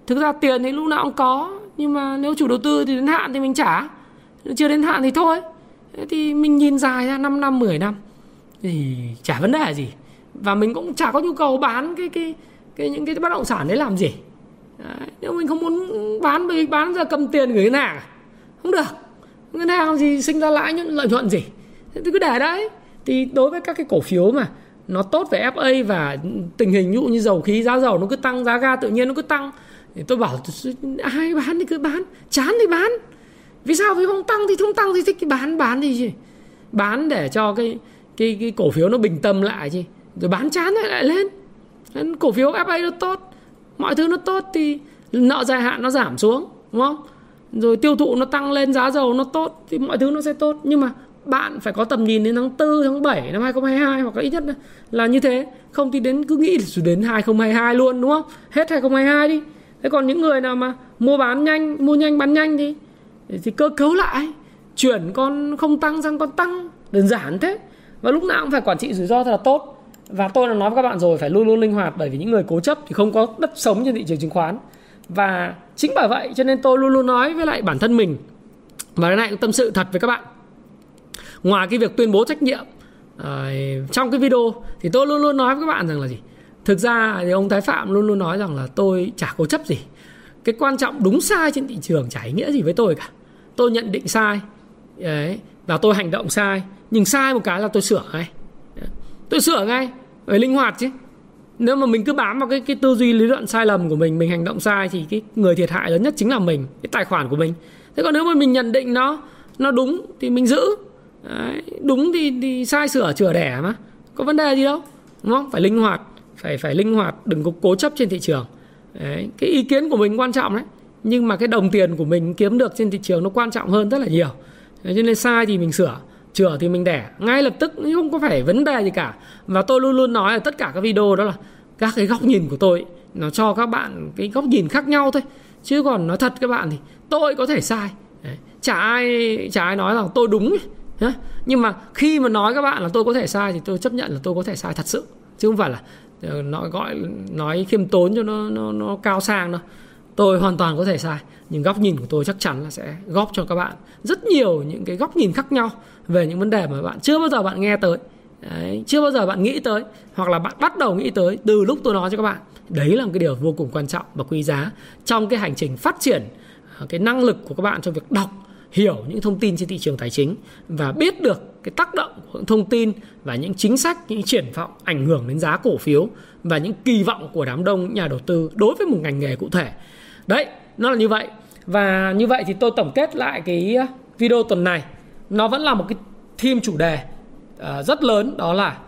thực ra tiền thì lúc nào cũng có, nhưng mà nếu chủ đầu tư thì đến hạn thì mình trả. Chưa đến hạn thì thôi. Thì mình nhìn dài ra 5 năm 10 năm thì chả vấn đề gì. Và mình cũng chả có nhu cầu bán cái cái cái những cái bất động sản đấy làm gì. Đấy, nếu mình không muốn bán thì bán giờ cầm tiền gửi ngân hàng à? không được. Ngân hàng gì sinh ra lãi lợi nhuận gì? Thì cứ để đấy. Thì đối với các cái cổ phiếu mà nó tốt về FA và tình hình dụ như dầu khí giá dầu nó cứ tăng giá ga tự nhiên nó cứ tăng thì tôi bảo ai bán thì cứ bán chán thì bán. Vì sao? Vì không tăng thì không tăng thì thích thì bán bán thì gì? Bán để cho cái cái cái cổ phiếu nó bình tâm lại chứ. Rồi bán chán lại lại lên. Cổ phiếu FA nó tốt mọi thứ nó tốt thì nợ dài hạn nó giảm xuống đúng không? Rồi tiêu thụ nó tăng lên giá dầu nó tốt thì mọi thứ nó sẽ tốt. Nhưng mà bạn phải có tầm nhìn đến tháng 4, tháng 7 năm 2022 hoặc là ít nhất là như thế. Không thì đến cứ nghĩ là đến 2022 luôn đúng không? Hết 2022 đi. Thế còn những người nào mà mua bán nhanh mua nhanh bán nhanh thì thì cơ cấu lại. Chuyển con không tăng sang con tăng. Đơn giản thế và lúc nào cũng phải quản trị rủi ro thật là tốt. Và tôi đã nói với các bạn rồi, phải luôn luôn linh hoạt, bởi vì những người cố chấp thì không có đất sống trên thị trường chứng khoán. Và chính bởi vậy cho nên tôi luôn luôn nói với lại bản thân mình và cái này cũng tâm sự thật với các bạn. Ngoài cái việc tuyên bố trách nhiệm ờ, trong cái video thì tôi luôn luôn nói với các bạn rằng là gì? Thực ra thì ông thái phạm luôn luôn nói rằng là tôi chả cố chấp gì. Cái quan trọng đúng sai trên thị trường chả ý nghĩa gì với tôi cả. Tôi nhận định sai đấy và tôi hành động sai nhưng sai một cái là tôi sửa ngay. Tôi sửa ngay phải linh hoạt chứ. Nếu mà mình cứ bám vào cái cái tư duy lý luận sai lầm của mình mình hành động sai thì cái người thiệt hại lớn nhất chính là mình cái tài khoản của mình. Thế còn nếu mà mình nhận định nó nó đúng thì mình giữ. Đấy, đúng thì, thì sai sửa chữa đẻ mà. Có vấn đề gì đâu đúng không? Phải linh hoạt phải phải linh hoạt đừng có cố chấp trên thị trường. Đấy, cái ý kiến của mình quan trọng đấy. Nhưng mà cái đồng tiền của mình kiếm được trên thị trường nó quan trọng hơn rất là nhiều. Đấy, cho nên sai thì mình sửa chữa thì mình đẻ ngay lập tức không có phải vấn đề gì cả. Và tôi luôn luôn nói ở tất cả các video đó là các cái góc nhìn của tôi, nó cho các bạn cái góc nhìn khác nhau thôi. Chứ còn nói thật các bạn thì tôi có thể sai. Đấy. chả ai chả ai nói rằng tôi đúng. Nhưng mà khi mà nói các bạn là tôi có thể sai thì tôi chấp nhận là tôi có thể sai thật sự. Chứ không phải là ờ, nói gọi, nói khiêm tốn cho nó nó nó cao sang đâu. Tôi hoàn toàn có thể sai. Nhưng góc nhìn của tôi chắc chắn là sẽ góp cho các bạn rất nhiều những cái góc nhìn khác nhau về những vấn đề mà bạn chưa bao giờ bạn nghe tới Đấy, chưa bao giờ bạn nghĩ tới hoặc là bạn bắt đầu nghĩ tới từ lúc tôi nói cho các bạn đấy là một cái điều vô cùng quan trọng và quý giá trong cái hành trình phát triển ờ, cái năng lực của các bạn trong việc đọc hiểu những thông tin trên thị trường tài chính và biết được cái tác động của những thông tin và những chính sách, những triển vọng ảnh hưởng đến giá cổ phiếu và những kỳ vọng của đám đông nhà đầu tư đối với một ngành nghề cụ thể. Đấy, nó là như vậy. Và như vậy thì tôi tổng kết lại cái video tuần này. Nó vẫn là một cái theme chủ đề uh, rất lớn đó là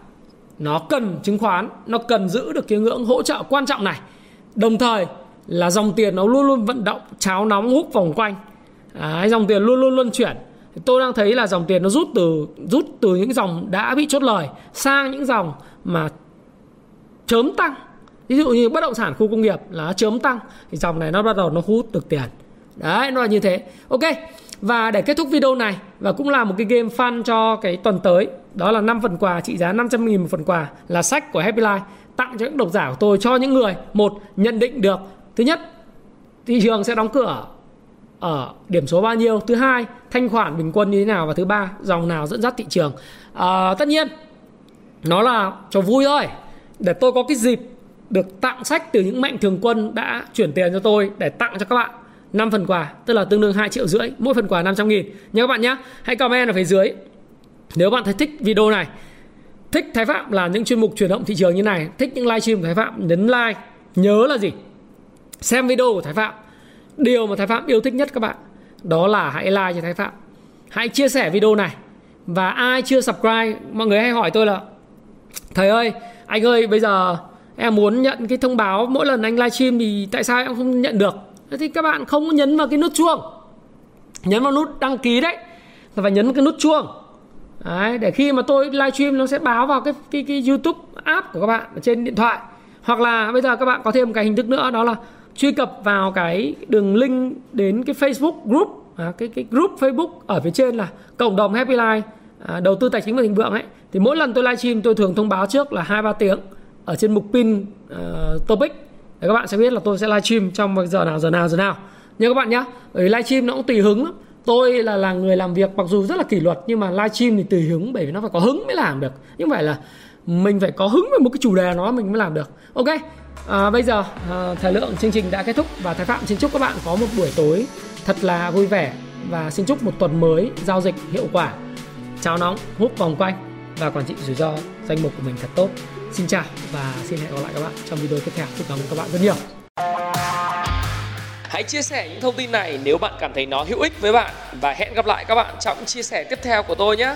nó cần chứng khoán, nó cần giữ được cái ngưỡng hỗ trợ quan trọng này. Đồng thời là dòng tiền nó luôn luôn vận động cháo nóng hút vòng quanh. Đấy, dòng tiền luôn luôn luân chuyển. Tôi đang thấy là dòng tiền nó rút từ rút từ những dòng đã bị chốt lời sang những dòng mà chớm tăng. Ví dụ như bất động sản khu công nghiệp là chớm tăng thì dòng này nó bắt đầu nó hút được tiền đấy nó là như thế. Ok và để kết thúc video này và cũng là một cái game fun cho cái tuần tới đó là 5 phần quà trị giá 500 nghìn một phần quà là sách của Happy Life tặng cho những độc giả của tôi cho những người một nhận định được. Thứ nhất thị trường sẽ đóng cửa ở điểm số bao nhiêu? Thứ hai thanh khoản bình quân như thế nào? Và thứ ba dòng nào dẫn dắt thị trường? À, tất nhiên nó là cho vui thôi. Để tôi có cái dịp được tặng sách từ những mạnh thường quân đã chuyển tiền cho tôi để tặng cho các bạn. 5 phần quà, tức là tương đương 2 triệu rưỡi, mỗi phần quà 500 nghìn. Nhớ các bạn nhé, hãy comment ở phía dưới. Nếu bạn thấy thích video này, thích Thái Phạm là những chuyên mục chuyển động thị trường như này, thích những livestream của Thái Phạm, nhấn like, nhớ là gì? Xem video của Thái Phạm. Điều mà Thái Phạm yêu thích nhất các bạn, đó là hãy like cho Thái Phạm. Hãy chia sẻ video này. Và ai chưa subscribe, mọi người hay hỏi tôi là, thầy ơi, anh ơi, bây giờ em muốn nhận cái thông báo mỗi lần anh livestream thì tại sao em không nhận được? Thì các bạn không nhấn vào cái nút chuông. Nhấn vào nút đăng ký đấy. Là phải nhấn vào cái nút chuông. Đấy, để khi mà tôi livestream nó sẽ báo vào cái cái cái YouTube app của các bạn ở trên điện thoại. Hoặc là bây giờ các bạn có thêm một cái hình thức nữa đó là truy cập vào cái đường link đến cái Facebook group. À, cái cái group Facebook ở phía trên là cộng đồng Happy Life à, đầu tư tài chính và thịnh vượng ấy. Thì mỗi lần tôi livestream tôi thường thông báo trước là hai ba tiếng ở trên mục pin uh, topic để các bạn sẽ biết là tôi sẽ livestream trong vâng, giờ nào giờ nào giờ nào. Nhớ các bạn nhé bởi vì livestream nó cũng tùy hứng lắm. Tôi là là người làm việc mặc dù rất là kỷ luật nhưng mà livestream thì tùy hứng bởi vì nó phải có hứng mới làm được. Nhưng phải là mình phải có hứng với một cái chủ đề nó mình mới làm được. Ok à, bây giờ à, thời lượng chương trình đã kết thúc và thái phạm xin chúc các bạn có một buổi tối thật là vui vẻ và xin chúc một tuần mới giao dịch hiệu quả. Chào nóng hút vòng quanh và quản trị rủi ro danh mục của mình thật tốt xin chào và xin hẹn gặp lại các bạn trong video tiếp theo chúc cảm ơn các bạn rất nhiều Hãy chia sẻ những thông tin này nếu bạn cảm thấy nó hữu ích với bạn và hẹn gặp lại các bạn trong chia sẻ tiếp theo của tôi nhé.